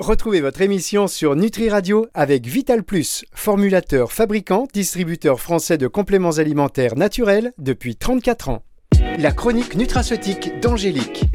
Retrouvez votre émission sur Nutri Radio avec Vital Plus, formulateur, fabricant, distributeur français de compléments alimentaires naturels depuis 34 ans. La chronique nutraceutique d'Angélique.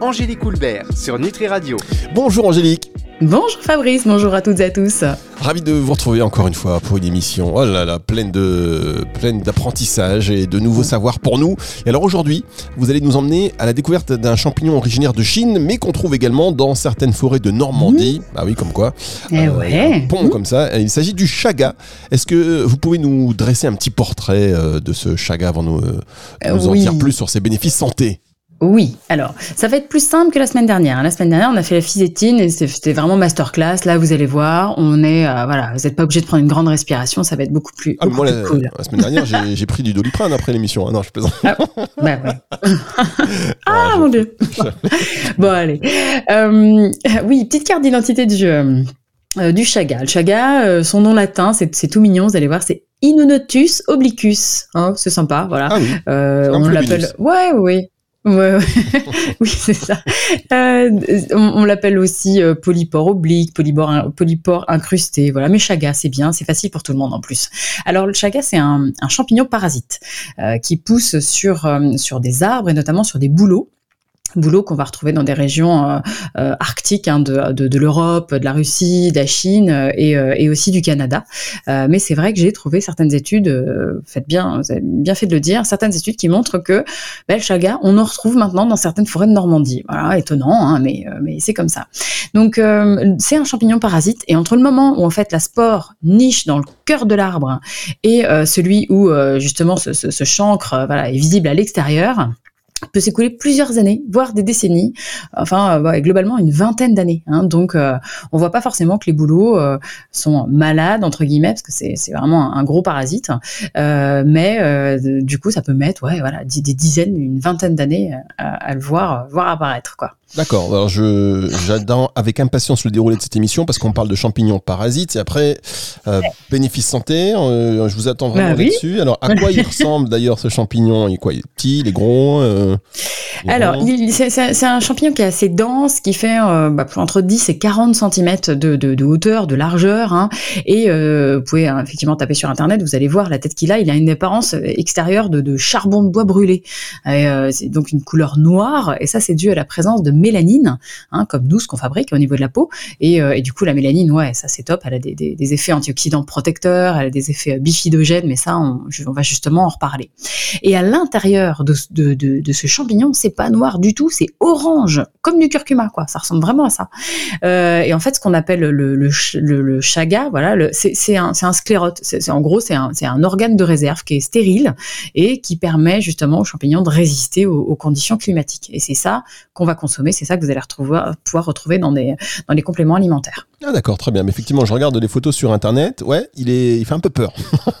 Angélique Houlbert sur Nutri Radio. Bonjour Angélique. Bonjour Fabrice, bonjour à toutes et à tous. Ravi de vous retrouver encore une fois pour une émission oh là là, pleine de pleine d'apprentissage et de nouveaux savoirs pour nous. Et alors aujourd'hui, vous allez nous emmener à la découverte d'un champignon originaire de Chine, mais qu'on trouve également dans certaines forêts de Normandie. Mmh. Ah oui, comme quoi. Eh ouais. Un pont comme ça. Il s'agit du chaga. Est-ce que vous pouvez nous dresser un petit portrait euh, de ce chaga avant de nous, euh, de nous en oui. dire plus sur ses bénéfices santé? Oui, alors ça va être plus simple que la semaine dernière. hein. La semaine dernière, on a fait la fisétine et c'était vraiment masterclass. Là, vous allez voir, on est euh, voilà, vous n'êtes pas obligé de prendre une grande respiration, ça va être beaucoup plus, Ah, beaucoup moi, plus la, cool. la semaine dernière, j'ai pris du doliprane après l'émission. Ah non, je plaisante. Bah ouais. ah mon dieu. bon allez. Euh, oui, petite carte d'identité du euh, euh, du chaga. Le chaga, euh, son nom latin, c'est tout mignon. Vous allez voir, c'est Innonotus obliquus. Hein, c'est sympa, voilà. Ah oui. Euh, on l'appelle. Ouais, oui. Ouais, oui, c'est ça. Euh, on l'appelle aussi euh, polypore oblique, polypore, polypore incrusté. Voilà, mais chaga, c'est bien, c'est facile pour tout le monde en plus. Alors le chaga, c'est un, champignon parasite euh, qui pousse sur sur des arbres et notamment sur des bouleaux bouleaux qu'on va retrouver dans des régions euh, euh, arctiques hein, de, de, de l'Europe, de la Russie, de la Chine euh, et, euh, et aussi du Canada. Euh, mais c'est vrai que j'ai trouvé certaines études, euh, faites bien, vous avez bien fait de le dire, certaines études qui montrent que ben, le chaga, on en retrouve maintenant dans certaines forêts de Normandie. Voilà, étonnant, hein, mais, mais c'est comme ça. Donc c'est un champignon parasite et entre le moment où en fait la spore niche dans le cœur de l'arbre et celui où justement ce, ce, ce chancre voilà, est visible à l'extérieur, peut s'écouler plusieurs années, voire des décennies, enfin euh, ouais, globalement une vingtaine d'années. Hein, donc euh, on voit pas forcément que les bouleaux euh, sont malades entre guillemets parce que c'est vraiment un, gros parasite, euh, mais euh, du coup ça peut mettre voilà des dizaines, une vingtaine d'années à, à le voir voir apparaître quoi. D'accord. Alors je j'attends avec impatience le déroulé de cette émission parce qu'on parle de champignons parasites et après euh, bénéfices santé. euh, je vous attends vraiment Bah oui. là-dessus. Alors à quoi il ressemble d'ailleurs ce champignon? Il est quoi? Il est petit, il est gros euh, il est Alors, c'est un champignon qui est assez dense, qui fait euh, bah, entre 10 et 40 cm de, de, de hauteur, de largeur. Hein, et vous pouvez hein, effectivement taper sur Internet, vous allez voir la tête qu'il a. Il a une apparence extérieure de, de charbon de bois brûlé. Et, c'est donc une couleur noire. Et ça, c'est dû à la présence de mélanine, hein, comme nous, ce qu'on fabrique au niveau de la peau. Et, euh, et du coup, la mélanine, ouais, ça c'est top. Elle a des, effets antioxydants protecteurs, elle a des effets euh, bifidogènes, mais ça, on, va justement en reparler. Et à l'intérieur de, ce champignon, c'est pas noir du tout, c'est orange, comme du curcuma, quoi. Ça ressemble vraiment à ça. Euh, et en fait, ce qu'on appelle le, le, ch- le, le chaga, voilà, c'est un, sclérote. En gros, c'est un, organe de réserve qui est stérile et qui permet justement aux champignons de résister aux conditions climatiques. Et c'est ça qu'on va consommer, c'est ça que vous allez retrouver, pouvoir retrouver dans des, dans les compléments alimentaires. Ah d'accord, très bien. Mais effectivement, je regarde les photos sur internet. Ouais, il est, il fait un peu peur.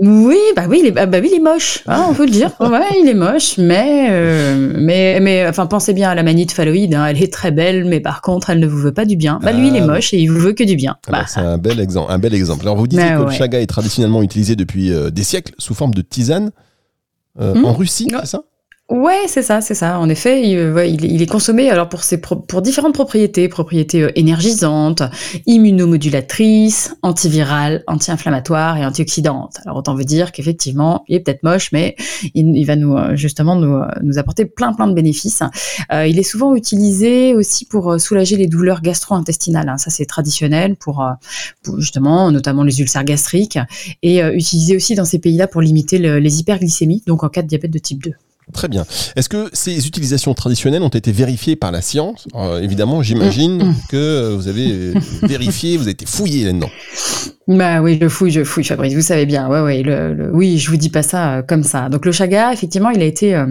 Oui, bah oui, il est, bah oui, il est moche, hein, on peut le dire. Ouais, il est moche, mais, euh, mais, mais, enfin, pensez bien à la manite phalloïde. Hein, elle est très belle, mais par contre, elle ne vous veut pas du bien. Bah lui, il est Ah. moche et il vous veut que du bien. Ah bah, Bah, c'est un bel exemple. Un bel exemple. Alors vous disiez Bah que le chaga est traditionnellement utilisé depuis euh, des siècles sous forme de tisane euh, Hmm. en Russie, Ouais. c'est ça? Ouais, c'est ça, c'est ça. En effet, il, il est consommé alors pour différentes propriétés, propriétés euh, énergisantes, immunomodulatrices, antivirales, anti-inflammatoires et antioxydantes. Alors autant vous dire qu'effectivement, il est peut-être moche, mais il, va nous euh, justement nous, euh, apporter plein plein de bénéfices. Euh, il est souvent utilisé aussi pour euh, soulager les douleurs gastro-intestinales. hein. Ça c'est traditionnel pour, euh, pour justement notamment les ulcères gastriques et euh, utilisé aussi dans ces pays-là pour limiter le- les hyperglycémies, donc en cas de diabète de type 2. Très bien. Est-ce que ces utilisations traditionnelles ont été vérifiées par la science? Euh, Évidemment, j'imagine Mm. que euh, vous avez vérifié, vous avez été fouillé là-dedans. Bah oui, je fouille, je fouille, Fabrice. Vous savez bien. Ouais, ouais. Le, le- oui, je vous dis pas ça euh, comme ça. Donc le chaga, effectivement, il a été euh,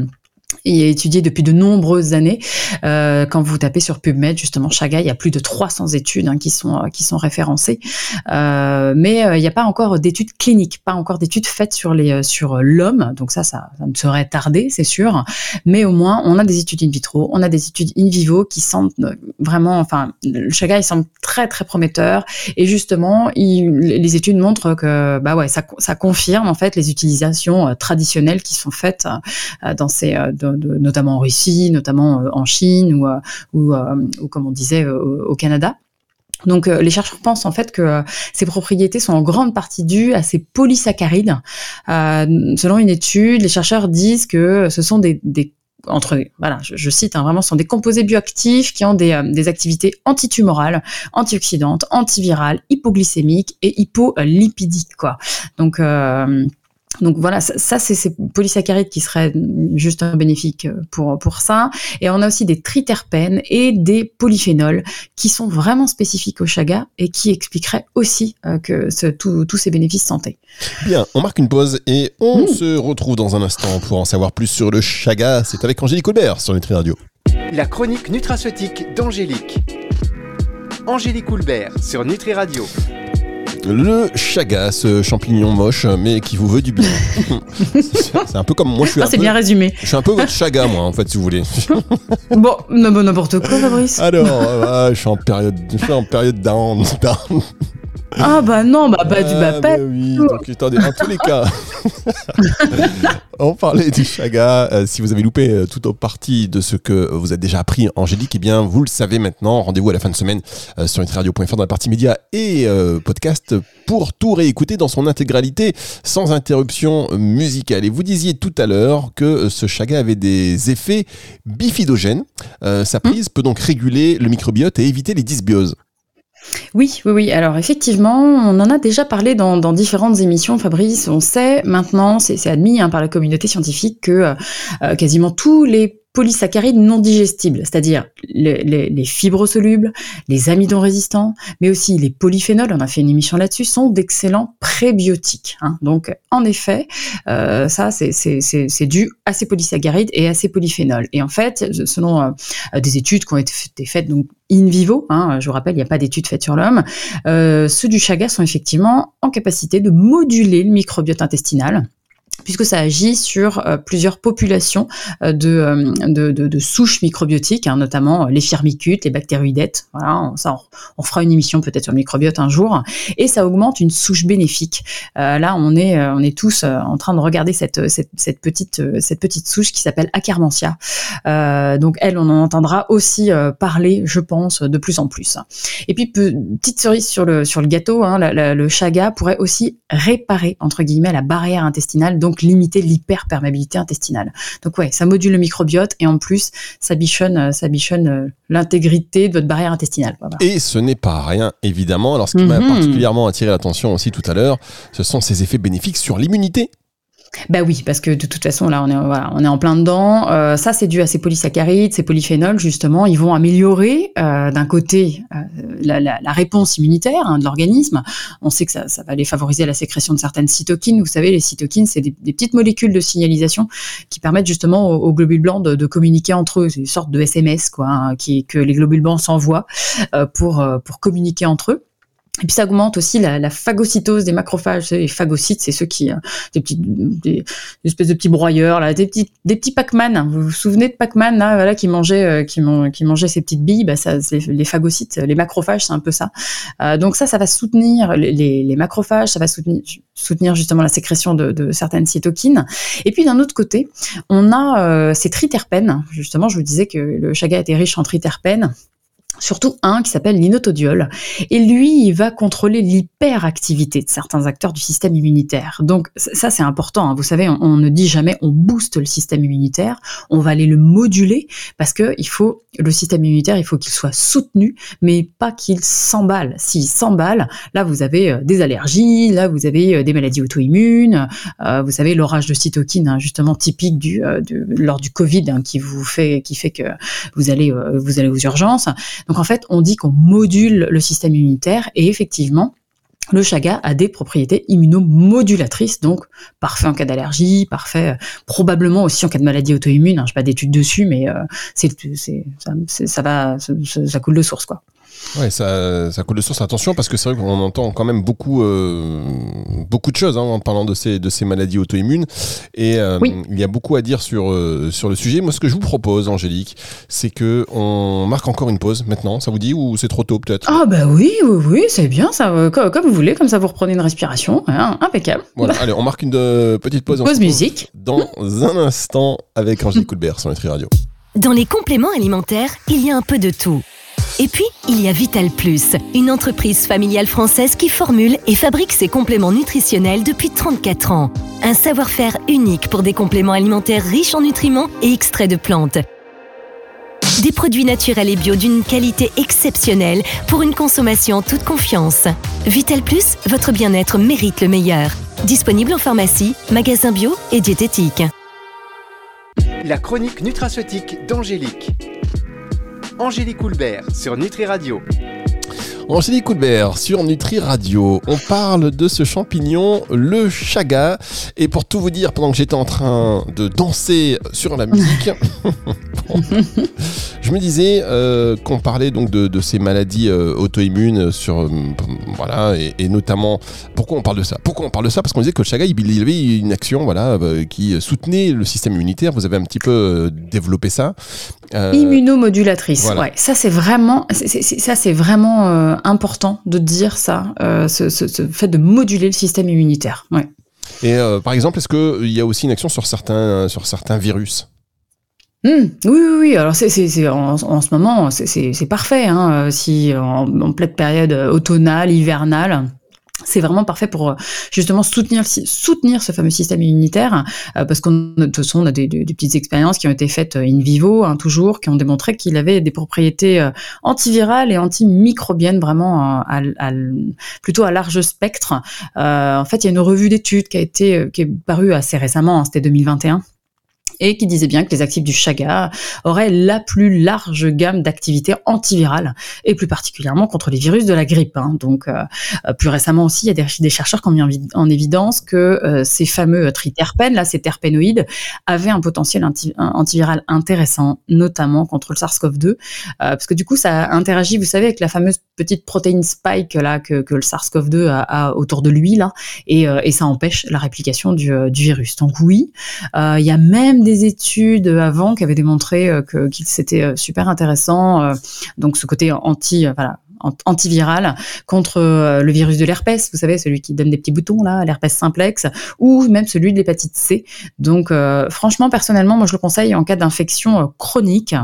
il est étudié depuis de nombreuses années. Euh, quand vous tapez sur PubMed, justement, Chaga, il y a plus de 300 études hein, qui sont euh, qui sont référencées, Euh, mais euh, il n'y a pas encore d'études cliniques, pas encore d'études faites sur les euh, sur l'homme. Donc ça, ça, ça ne serait tardé, c'est sûr. Mais au moins, on a des études in vitro, on a des études in vivo qui semblent vraiment, enfin, le Chaga, il semble très très prometteur. Et justement, il- les études montrent que bah ouais, ça, ça confirme en fait les utilisations traditionnelles qui sont faites dans ces euh, notamment en Russie, notamment en Chine ou, ou, ou comme on disait au Canada. Donc les chercheurs pensent en fait que ces propriétés sont en grande partie dues à ces polysaccharides. selon une étude, les chercheurs disent que ce sont des, des entre voilà, je, cite hein, vraiment, ce sont des composés bioactifs qui ont des, euh, des activités antitumorales, antioxydantes, antivirales, hypoglycémiques et hypolipidiques quoi. Donc euh, donc voilà, ça, c'est ces polysaccharides qui seraient juste bénéfiques pour, pour ça. Et on a aussi des triterpènes et des polyphénols qui sont vraiment spécifiques au chaga et qui expliqueraient aussi euh, que tous ces bénéfices santé. Bien, on marque une pause et on mmh. se retrouve dans un instant pour en savoir plus sur le chaga. C'est avec Angélique Colbert sur Nutri Radio. La chronique nutraceutique d'Angélique. Angélique Coulbert sur Nutri Radio le chaga, ce champignon moche, mais qui vous veut du bien. c'est un peu comme moi, je suis ah, un c'est bien résumé. Je suis un peu votre chaga, moi, en fait, si vous voulez. bon, n'importe quoi, Fabrice. Alors, je suis en période, je suis en période down. Ah bah non, bah pas du bah, pas. oui, donc attendez, en tous les cas, on parlait du chaga. Euh, si vous avez loupé euh, toute autre partie de ce que vous avez déjà appris, Angélique, eh bien vous le savez maintenant. Rendez-vous à la fin de semaine euh, sur nutriradio.fr dans la partie médias et podcast pour tout réécouter dans son intégralité sans interruption musicale. Et vous disiez tout à l'heure que ce chaga avait des effets bifidogènes. sa prise peut donc réguler le microbiote et éviter les dysbioses. Oui, oui, oui. Alors effectivement, on en a déjà parlé dans, différentes émissions, Fabrice. On sait maintenant, c'est admis hein, par la communauté scientifique, que euh, quasiment tous les polysaccharides non digestibles, c'est-à-dire les, fibres solubles, les amidons résistants, mais aussi les polyphénols, on a fait une émission là-dessus, sont d'excellents prébiotiques. Hein. Donc, en effet, euh, ça, c'est dû à ces polysaccharides et à ces polyphénols. Et en fait, selon euh, des études qui ont été faites donc in vivo, hein, je vous rappelle, il n'y a pas d'études faites sur l'homme, euh, ceux du chaga sont effectivement en capacité de moduler le microbiote intestinal puisque ça agit sur euh, plusieurs populations euh, euh, de, de, de, souches microbiotiques, hein, notamment les firmicutes, les bactéroïdettes. Voilà, on, ça, on, fera une émission peut-être sur le microbiote un jour, et ça augmente une souche bénéfique. là, on est, on est tous en train de regarder cette, cette, petite, cette petite souche qui s'appelle Acarmentia. donc elle, on en entendra aussi parler, je pense, de plus en plus. Et puis petite cerise sur le sur le gâteau, hein, le chaga pourrait aussi réparer entre guillemets la barrière intestinale donc limiter l'hyperperméabilité intestinale. Donc ouais, ça module le microbiote et en plus, ça bichonne, euh, ça bichonne euh, l'intégrité de votre barrière intestinale. Et ce n'est pas rien, évidemment. Alors ce qui m'a mhm. particulièrement attiré l'attention aussi tout à l'heure, ce sont ces effets bénéfiques sur l'immunité. Bah oui, parce que de toute façon, là, on est, voilà, on est en plein dedans. Euh, ça, c'est dû à ces polysaccharides, ces polyphénols, justement. Ils vont améliorer, euh, d'un côté, euh, la, la, la, réponse immunitaire hein, de l'organisme. On sait que ça, ça, va aller favoriser la sécrétion de certaines cytokines. Vous savez, les cytokines, c'est des, petites molécules de signalisation qui permettent justement aux, globules blancs de, de, communiquer entre eux. C'est une sorte de SMS, quoi, hein, qui, que les globules blancs s'envoient euh, pour, pour communiquer entre eux. Et puis ça augmente aussi la, la phagocytose des macrophages. Les phagocytes, c'est ceux qui, euh, des petits, des, espèces de petits broyeurs, là, des petits, des petits Pac-Man. Vous vous souvenez de Pac-Man, là, voilà, qui mangeait, euh, qui, man, qui mangeait ces petites billes? Bah, ça, les phagocytes, les macrophages, c'est un peu ça. Euh, donc ça, ça va soutenir les, les, macrophages, ça va soutenir, soutenir justement la sécrétion de, de certaines cytokines. Et puis d'un autre côté, on a euh, ces triterpènes. Justement, je vous disais que le chaga était riche en triterpènes surtout un qui s'appelle l'inotodiol. Et lui, il va contrôler l'hyperactivité de certains acteurs du système immunitaire. Donc ça, c'est important. Hein. Vous savez, on, ne dit jamais on booste le système immunitaire, on va aller le moduler parce que il faut le système immunitaire, il faut qu'il soit soutenu, mais pas qu'il s'emballe. S'il s'emballe, là vous avez euh, des allergies, là vous avez euh, des maladies auto-immunes, euh, vous savez l'orage de cytokines hein, justement typique du lors du Covid hein, qui vous fait qui fait que vous allez vous allez aux urgences. Donc en fait, on dit qu'on module le système immunitaire et effectivement, le chaga a des propriétés immunomodulatrices, donc parfait en cas d'allergie, parfait euh, probablement aussi en cas de maladie auto-immune. Hein, Je pas d'études dessus, mais euh, c'est, ça, va, ça, coule de source quoi. Ouais, ça, ça coule de source. Attention, parce que c'est vrai qu'on entend quand même beaucoup, euh, beaucoup de choses hein, en parlant de ces, de ces maladies auto-immunes. Et euh, il y a beaucoup à dire sur, euh, sur le sujet. Moi, ce que je vous propose, Angélique, c'est que on marque encore une pause maintenant. Ça vous dit ou c'est trop tôt peut-être? Ah bah oui, oui, oui, c'est bien. Ça, comme, vous voulez, comme ça vous reprenez une respiration, hein, impeccable. Voilà, allez, on marque une petite pause. Pause musique. Dans un instant avec Angélique Coulbert sur Nutri Radio. Dans les compléments alimentaires, il y a un peu de tout. Et puis, il y a Vital Plus, une entreprise familiale française qui formule et fabrique ses compléments nutritionnels depuis 34 ans. Un savoir-faire unique pour des compléments alimentaires riches en nutriments et extraits de plantes. Des produits naturels et bio d'une qualité exceptionnelle pour une consommation en toute confiance. Vital Plus, votre bien-être mérite le meilleur. Disponible en pharmacie, magasin bio et diététique. La chronique nutraceutique d'Angélique. Angélique Coulbert sur Nutri Radio. Angélique Coulbert sur Nutri Radio. On parle de ce champignon, le chaga. Et pour tout vous dire, pendant que j'étais en train de danser sur la musique, je me disais euh, qu'on parlait donc de, ces maladies euh, auto-immunes sur euh, voilà et, notamment pourquoi on parle de ça? Pourquoi on parle de ça? Parce qu'on disait que le chaga il, avait une action voilà qui soutenait le système immunitaire. Vous avez un petit peu développé ça. Immunomodulatrice. Ouais, ça c'est vraiment ça c'est vraiment important de dire ça, euh, ce, fait de moduler le système immunitaire. Ouais. Et euh, par exemple, est-ce qu'il y a aussi une action sur certains, sur certains virus? Mmh. oui, oui, oui. Alors c'est, en, ce moment, c'est, parfait. Hein, si en, en, pleine période automnale, hivernale, c'est vraiment parfait pour euh, justement soutenir soutenir ce fameux système immunitaire euh, parce qu'on de toute façon on a des, petites expériences qui ont été faites euh, in vivo hein, toujours qui ont démontré qu'il avait des propriétés antivirales et antimicrobiennes vraiment à, plutôt à large spectre. en fait, il y a une revue d'études qui a été qui est parue assez récemment, hein, c'était 2021 et qui disait bien que les actifs du chaga auraient la plus large gamme d'activités antivirales et plus particulièrement contre les virus de la grippe. Hein. Donc euh, euh, plus récemment aussi, il y a des, chercheurs qui ont mis en, évidence que euh, ces fameux triterpènes, là, ces terpénoïdes, avaient un potentiel antiviral intéressant, notamment contre le SARS-CoV-2, parce que du coup ça interagit, vous savez, avec la fameuse petite protéine spike là que, le SARS-CoV-2 a, autour de lui là, et, ça empêche la réplication du, du virus. Donc oui, il y a même des études avant qui avaient démontré euh, que, c'était euh, super intéressant. Euh, donc ce côté anti, voilà, antiviral contre le virus de l'herpès, vous savez, celui qui donne des petits boutons là, l'herpès simplex, ou même celui de l'hépatite C. Donc franchement, personnellement, moi je le conseille en cas d'infection chronique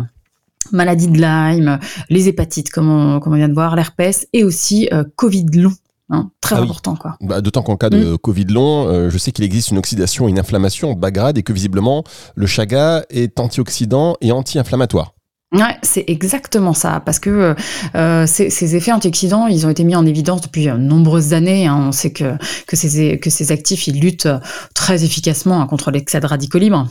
maladie de Lyme, les hépatites, comme on, comme on vient de voir, l'herpès, et aussi Covid long. Hein, très ah important. quoi. Bah, D'autant qu'en cas de mm. Covid long, euh, je sais qu'il existe une oxydation et une inflammation bas grade et que visiblement le chaga est antioxydant et anti-inflammatoire. Ouais, c'est exactement ça, parce que euh, ces, effets antioxydants, ils ont été mis en évidence depuis de nombreuses années. Hein. On sait que, que, ces, que ces actifs, ils luttent très efficacement contre l'excès de radicaux libres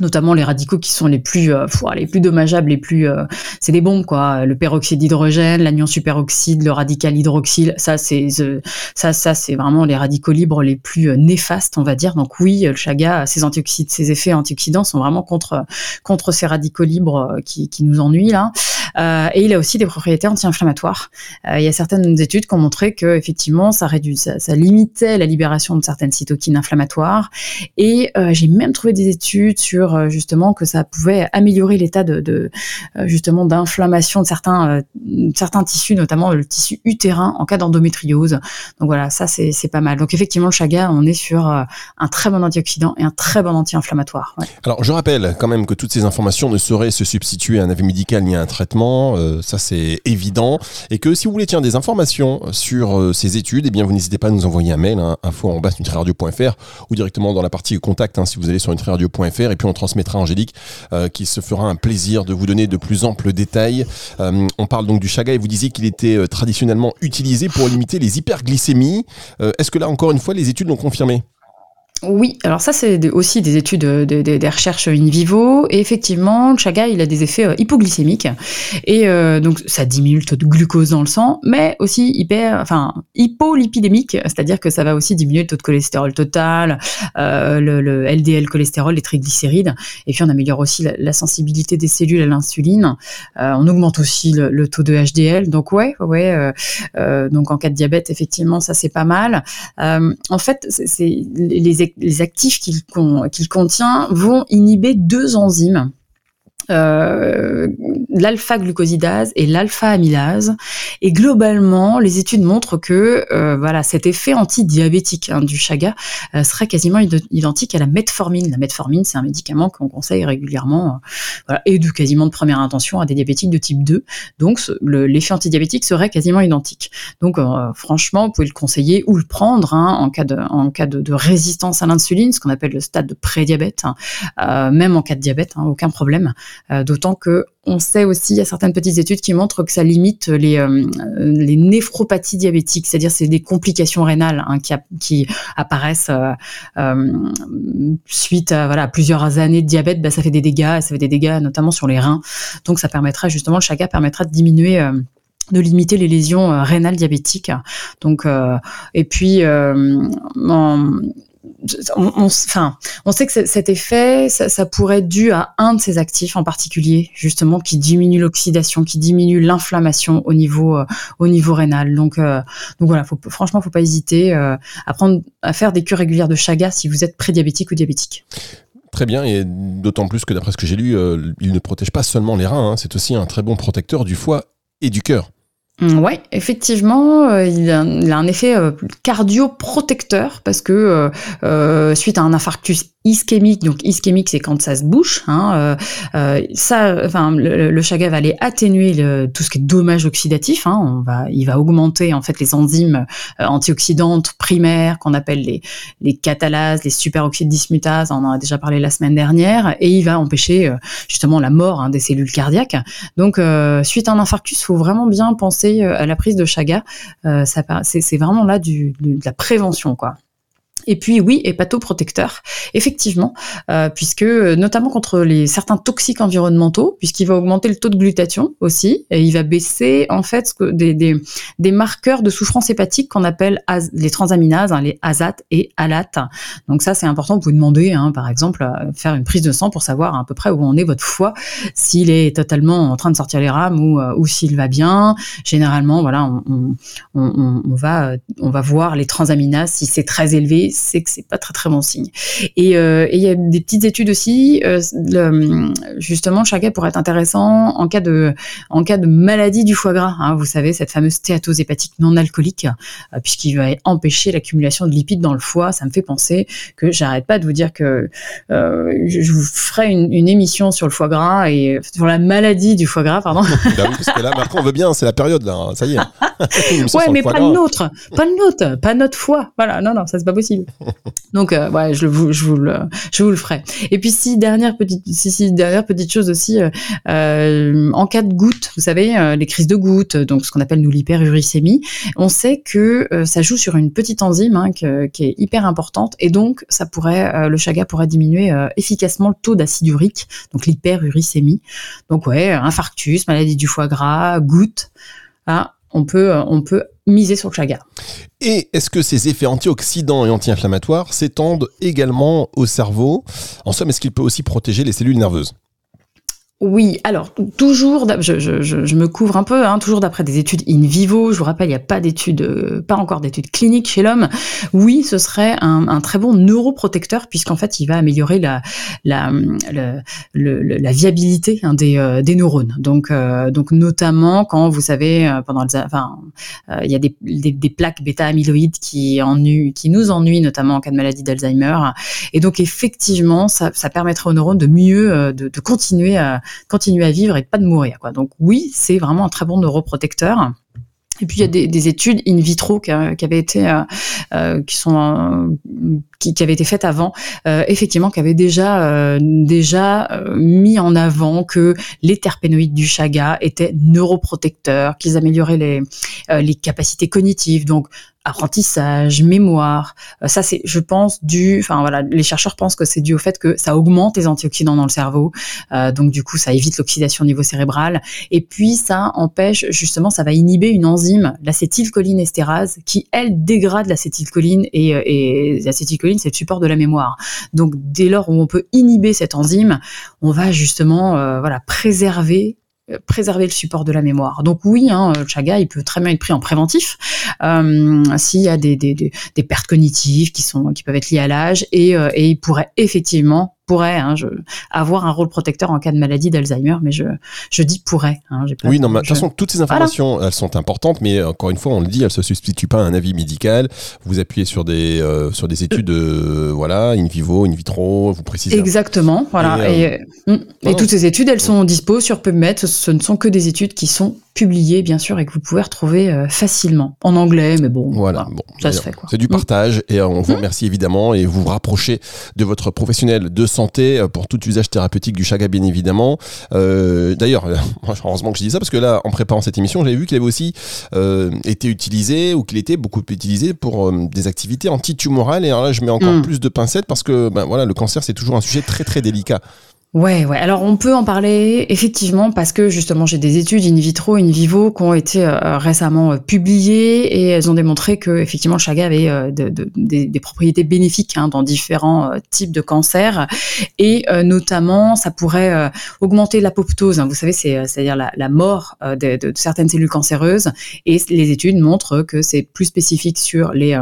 notamment les radicaux qui sont les plus euh, les plus dommageables les plus euh, c'est des bombes quoi. Le peroxyde d'hydrogène l'anion superoxyde le radical hydroxyle ça c'est ça ça c'est vraiment les radicaux libres les plus euh, néfastes on va dire. Donc oui le chaga ses antioxydes ses effets antioxydants sont vraiment contre contre ces radicaux libres qui, qui nous ennuient là et il a aussi des propriétés anti-inflammatoires il y a certaines études qui ont montré que effectivement ça réduit ça, limitait la libération de certaines cytokines inflammatoires et j'ai même trouvé des études sur euh, justement que ça pouvait améliorer l'état de, euh, justement d'inflammation de euh, certains tissus, notamment le tissu utérin en cas d'endométriose. Donc voilà, ça c'est pas mal. Donc effectivement le chaga, on est sur un très bon antioxydant et un très bon anti-inflammatoire. Alors je rappelle quand même que toutes ces informations ne sauraient se substituer à un avis médical ni à un traitement, ça c'est évident, et que si vous voulez tiens des informations sur ces études, eh bien vous n'hésitez pas à nous envoyer un mail, hein, info@nutriradio.fr ou directement dans la partie contact hein, si vous allez sur nutriradio.fr et puis on transmettra à Angélique, euh, qui se fera un plaisir de vous donner de plus amples détails. Euh, on parle donc du chaga et vous disiez qu'il était euh, traditionnellement utilisé pour limiter les hyperglycémies. Est-ce que là, encore une fois, les études l'ont confirmé? Oui, alors ça c'est aussi des études, des recherches in vivo, et effectivement, le chaga il a des effets euh, hypoglycémiques, et euh, donc ça diminue le taux de glucose dans le sang, mais aussi hyper, enfin hypolipidémique, c'est-à-dire que ça va aussi diminuer le taux de cholestérol total, euh, le, LDL cholestérol, les triglycérides, et puis on améliore aussi la, sensibilité des cellules à l'insuline, on augmente aussi le, taux de HDL, donc ouais, ouais, donc en cas de diabète effectivement ça c'est pas mal. en fait, c'est les les, actifs qu'il contient vont inhiber deux enzymes euh, l'alpha-glucosidase et l'alpha-amylase. Et globalement, les études montrent que euh, voilà, cet effet antidiabétique hein, du chaga euh, serait quasiment identique à la metformine. La metformine, c'est un médicament qu'on conseille régulièrement voilà, et de quasiment de première intention à des diabétiques de type 2. Donc l'effet antidiabétique serait quasiment identique. Donc franchement, vous pouvez le conseiller ou le prendre hein, en cas de, en cas de, résistance à l'insuline, ce qu'on appelle le stade de prédiabète, hein, même en cas de diabète, aucun problème. Euh, d'autant que on sait aussi, il y a certaines petites études qui montrent que ça limite les, euh, les néphropathies diabétiques, c'est-à-dire c'est des complications rénales hein, qui, apparaissent euh, suite à plusieurs années de diabète. Bah, ça fait des dégâts, ça fait des dégâts notamment sur les reins. Donc ça permettra justement le chaga permettra de diminuer de limiter les lésions rénales diabétiques. Et puis, on, enfin, on sait que cet effet, ça, pourrait être dû à un de ces actifs en particulier, justement, qui diminue l'oxydation, qui diminue l'inflammation au niveau, euh, au niveau rénal. Donc, euh, donc voilà, faut, franchement, faut pas hésiter euh, à prendre, à faire des cures régulières de chaga si vous êtes prédiabétique ou diabétique. Très bien, et d'autant plus que d'après ce que j'ai lu, il ne protège pas seulement les reins, hein, c'est aussi un très bon protecteur du foie et du cœur. Mm, ouais, effectivement, euh, il, a, un effet euh, cardioprotecteur parce que euh, suite à un infarctus ischémique. Donc ischémique, c'est quand ça se bouche. Hein, euh, euh ça, enfin, le, le, chaga va aller atténuer tout ce qui est dommage oxydatif. Hein, on va, il va augmenter en fait les enzymes euh, antioxydantes primaires qu'on appelle les catalases, les superoxydes dismutases. On en a déjà parlé la semaine dernière, et il va empêcher euh, justement la mort hein, des cellules cardiaques. Donc suite à un infarctus, faut vraiment bien penser à la prise de chaga. ça, c'est vraiment là du, de la prévention, quoi. Et puis oui, hépatoprotecteur, effectivement, euh, puisque notamment contre les certains toxiques environnementaux, puisqu'il va augmenter le taux de glutathion aussi, et il va baisser en fait des, des, des marqueurs de souffrance hépatique qu'on appelle les transaminases, hein, les ASAT et ALAT. Donc ça c'est important, vous pouvez demander hein, par exemple faire une prise de sang pour savoir à peu près où en est votre foie, s'il est totalement en train de sortir les rames ou, euh, ou s'il va bien. Généralement, voilà, on, on, va on va voir les transaminases si c'est très élevé c'est que c'est pas très très bon signe. Euh, et il y a des petites études aussi, euh, le, justement, chaga pourrait être intéressant en cas de en cas de maladie du foie gras. Hein, vous savez cette fameuse stéatose hépatique non alcoolique, euh, puisqu'il va empêcher l'accumulation de lipides dans le foie. Ça me fait penser que j'arrête pas de vous dire que je vous ferai une, émission sur le foie gras et sur la maladie du foie gras, pardon. Bah oui, parce que là, maintenant, on veut bien, c'est la période là, hein, ça y est. ouais, mais pas le nôtre, pas le nôtre, pas notre foie. Voilà, non, non, ça c'est pas possible. Donc, euh, ouais, je, vous, le, ferai. Et puis, si dernière petite, si, chose aussi, euh, euh en cas de goutte, vous savez, les crises de goutte, donc ce qu'on appelle nous l'hyperuricémie, on sait que ça joue sur une petite enzyme hein, qui est hyper importante, et donc ça pourrait, le chaga pourrait diminuer efficacement le taux d'acide urique, donc l'hyperuricémie. Donc ouais, infarctus, maladie du foie gras, goutte. Ah, on peut, on peut miser sur le chaga. Et est-ce que ces effets antioxydants et anti-inflammatoires s'étendent également au cerveau? En somme, est-ce qu'il peut aussi protéger les cellules nerveuses? Oui, alors toujours, je, je, je, me couvre un peu, hein, toujours d'après des études in vivo. Je vous rappelle, il n'y a pas d'études, euh, pas encore d'études cliniques chez l'homme. Oui, ce serait un, un très bon neuroprotecteur puisqu'en fait, il va améliorer la la, la, viabilité hein, des, euh, des neurones. Donc euh, donc notamment quand vous savez pendant les, enfin il y a des, des, plaques bêta-amyloïdes qui ennuient, qui nous ennuient notamment en cas de maladie d'Alzheimer. Et donc effectivement, ça, ça permettrait aux neurones de mieux de, de continuer à continuer à vivre et pas de mourir. Quoi. Donc oui, c'est vraiment un très bon neuroprotecteur. Et puis il y a des, études in vitro qui, avaient été, euh, euh, qui sont qui, qui, avait été faite avant, effectivement, qui avait déjà déjà mis en avant que les terpénoïdes du chaga étaient neuroprotecteurs, qu'ils amélioraient les les capacités cognitives. Donc apprentissage, mémoire. Euh, ça, c'est, je pense, dû. Enfin voilà, les chercheurs pensent que c'est dû au fait que ça augmente les antioxydants dans le cerveau, euh, donc du coup, ça évite l'oxydation au niveau cérébral. Et puis, ça empêche justement, ça va inhiber une enzyme, l'acétylcholine estérase, qui elle dégrade l'acétylcholine et, euh, et l'acétylcholine, c'est le support de la mémoire. Donc, dès lors où on peut inhiber cette enzyme, on va justement, voilà, préserver préserver le support de la mémoire. Donc oui, hein, Chaga, il peut très bien être pris en préventif euh, s'il y a des, des, des, pertes cognitives qui sont qui peuvent être liées à l'âge et, euh, et il pourrait effectivement pourrait hein, je, avoir un rôle protecteur en cas de maladie d'Alzheimer, mais je, je dis pourrait. Hein, oui, non, mais de toute façon, toutes ces informations, elles sont importantes, mais encore une fois, on le dit, elles se substituent pas à un avis médical. Vous appuyez sur des, euh, sur des études, euh, voilà, in vivo, in vitro, vous précisez. Exactement, voilà. Et, euh, et, toutes ces études, elles sont dispo sur PubMed. Ce, ne sont que des études qui sont publiées, bien sûr, et que vous pouvez retrouver facilement en anglais, mais bon, voilà, bon, ça se fait. C'est du partage, et on vous mm. remercie évidemment, et vous vous rapprochez de votre professionnel de santé santé euh, pour tout usage thérapeutique du chaga, bien évidemment. Euh, D'ailleurs, heureusement que je dis ça parce que là, en préparant cette émission, j'avais vu qu'il avait aussi euh, été utilisé ou qu'il était beaucoup utilisé pour euh, des activités antitumorales. Et alors là, je mets encore mm. plus de pincettes parce que ben, voilà, le cancer, c'est toujours un sujet très très délicat. Ouais, ouais. Alors on peut en parler effectivement parce que justement j'ai des études in vitro, in vivo qui ont été euh, récemment euh, publiées et elles ont démontré que effectivement le chaga avait euh, des, propriétés bénéfiques hein, dans différents types de cancers et notamment ça pourrait augmenter l'apoptose. Hein. vous savez, c'est c'est-à-dire la, la mort de, certaines cellules cancéreuses et les études montrent que c'est plus spécifique sur les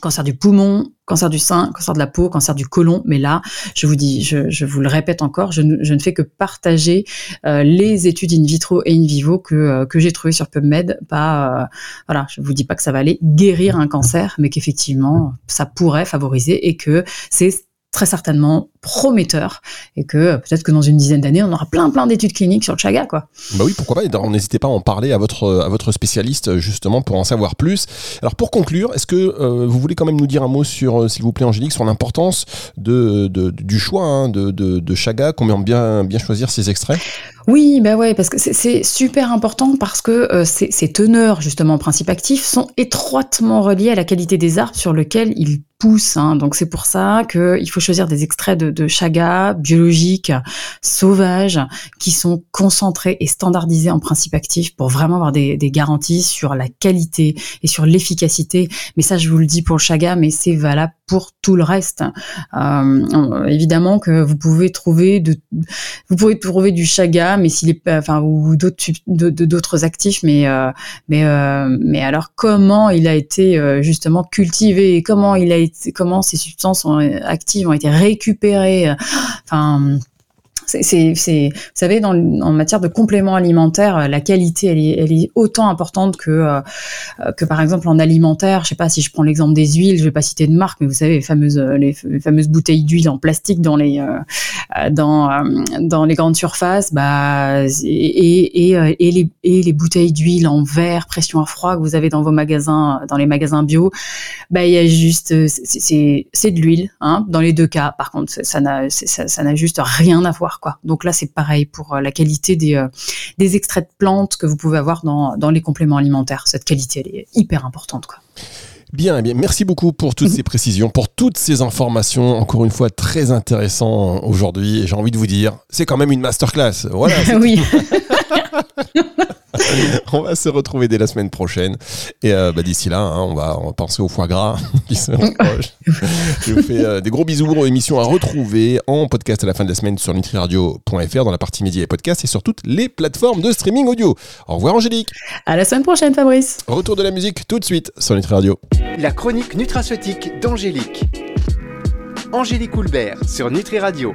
cancer du poumon, cancer du sein, cancer de la peau, cancer du côlon. Mais là, je vous dis, je, vous le répète encore, je ne, fais que partager euh, les études in vitro et in vivo que, euh, que j'ai trouvées sur PubMed. Pas, euh, voilà, je vous dis pas que ça va aller guérir un cancer, mais qu'effectivement, ça pourrait favoriser et que c'est très certainement prometteur et que euh, peut-être que dans une dizaine d'années, on aura plein plein d'études cliniques sur le chaga quoi. Bah oui, pourquoi pas N'hésitez pas à en parler à votre à votre spécialiste justement pour en savoir plus. Alors pour conclure, est-ce que euh, vous voulez quand même nous dire un mot sur euh, s'il vous plaît Angélique sur l'importance du choix hein, de, chaga, combien bien bien choisir ces extraits? Oui, bah ouais, parce que c'est super important parce que ces, ces, teneurs, justement, en principe actif, sont étroitement reliées à la qualité des arbres sur lesquels ils poussent. Hein. Donc c'est pour ça qu'il faut choisir des extraits de, de chaga biologiques, sauvages, qui sont concentrés et standardisés en principe actif pour vraiment avoir des, garanties sur la qualité et sur l'efficacité. Mais ça, je vous le dis pour le chaga, mais c'est valable pour tout le reste. Euh, évidemment que vous pouvez trouver de, vous pouvez trouver du chaga, mais s'il est enfin ou d'autres actifs, mais euh, mais euh, mais alors comment il a été justement cultivé et comment il a été, comment ces substances actives ont été récupérées enfin, c'est, vous savez, dans, en matière de compléments alimentaires, euh, la qualité, elle est, elle est autant importante que, euh, euh, que par exemple en alimentaire. Je sais pas si je prends l'exemple des huiles, je vais pas citer de marque, mais vous savez, les fameuses, les, fameuses bouteilles d'huile en plastique dans les, dans, dans les grandes surfaces, bah, et, et, et, les, et les bouteilles d'huile en verre, pression à froid que vous avez dans vos magasins, dans les magasins bio, bah, il y a juste, c'est, c'est de l'huile, hein, dans les deux cas. Par contre, ça n'a, ça n'a juste rien à voir donc là, c'est pareil pour euh, la qualité des, euh, des extraits de plantes que vous pouvez avoir dans, dans les compléments alimentaires. Cette qualité, elle est hyper importante, quoi. Bien, eh bien, merci beaucoup pour toutes ces précisions, pour toutes ces informations, encore une fois très intéressant aujourd'hui. Et j'ai envie de vous dire, c'est quand même une masterclass. Voilà. oui. on va se retrouver dès la semaine prochaine. Et euh, bah, d'ici là, hein, on, va, penser au foie gras qui se rapproche. Je vous fais euh, des gros bisous. Émission à retrouver en podcast à la fin de la semaine sur nutriradio.fr dans la partie médias et podcasts et sur toutes les plateformes de streaming audio. Au revoir Angélique. À la semaine prochaine Fabrice. Retour de la musique tout de suite sur Nutri Radio. La chronique nutraceutique d'Angélique. Angélique Houlbert sur Nutri Radio.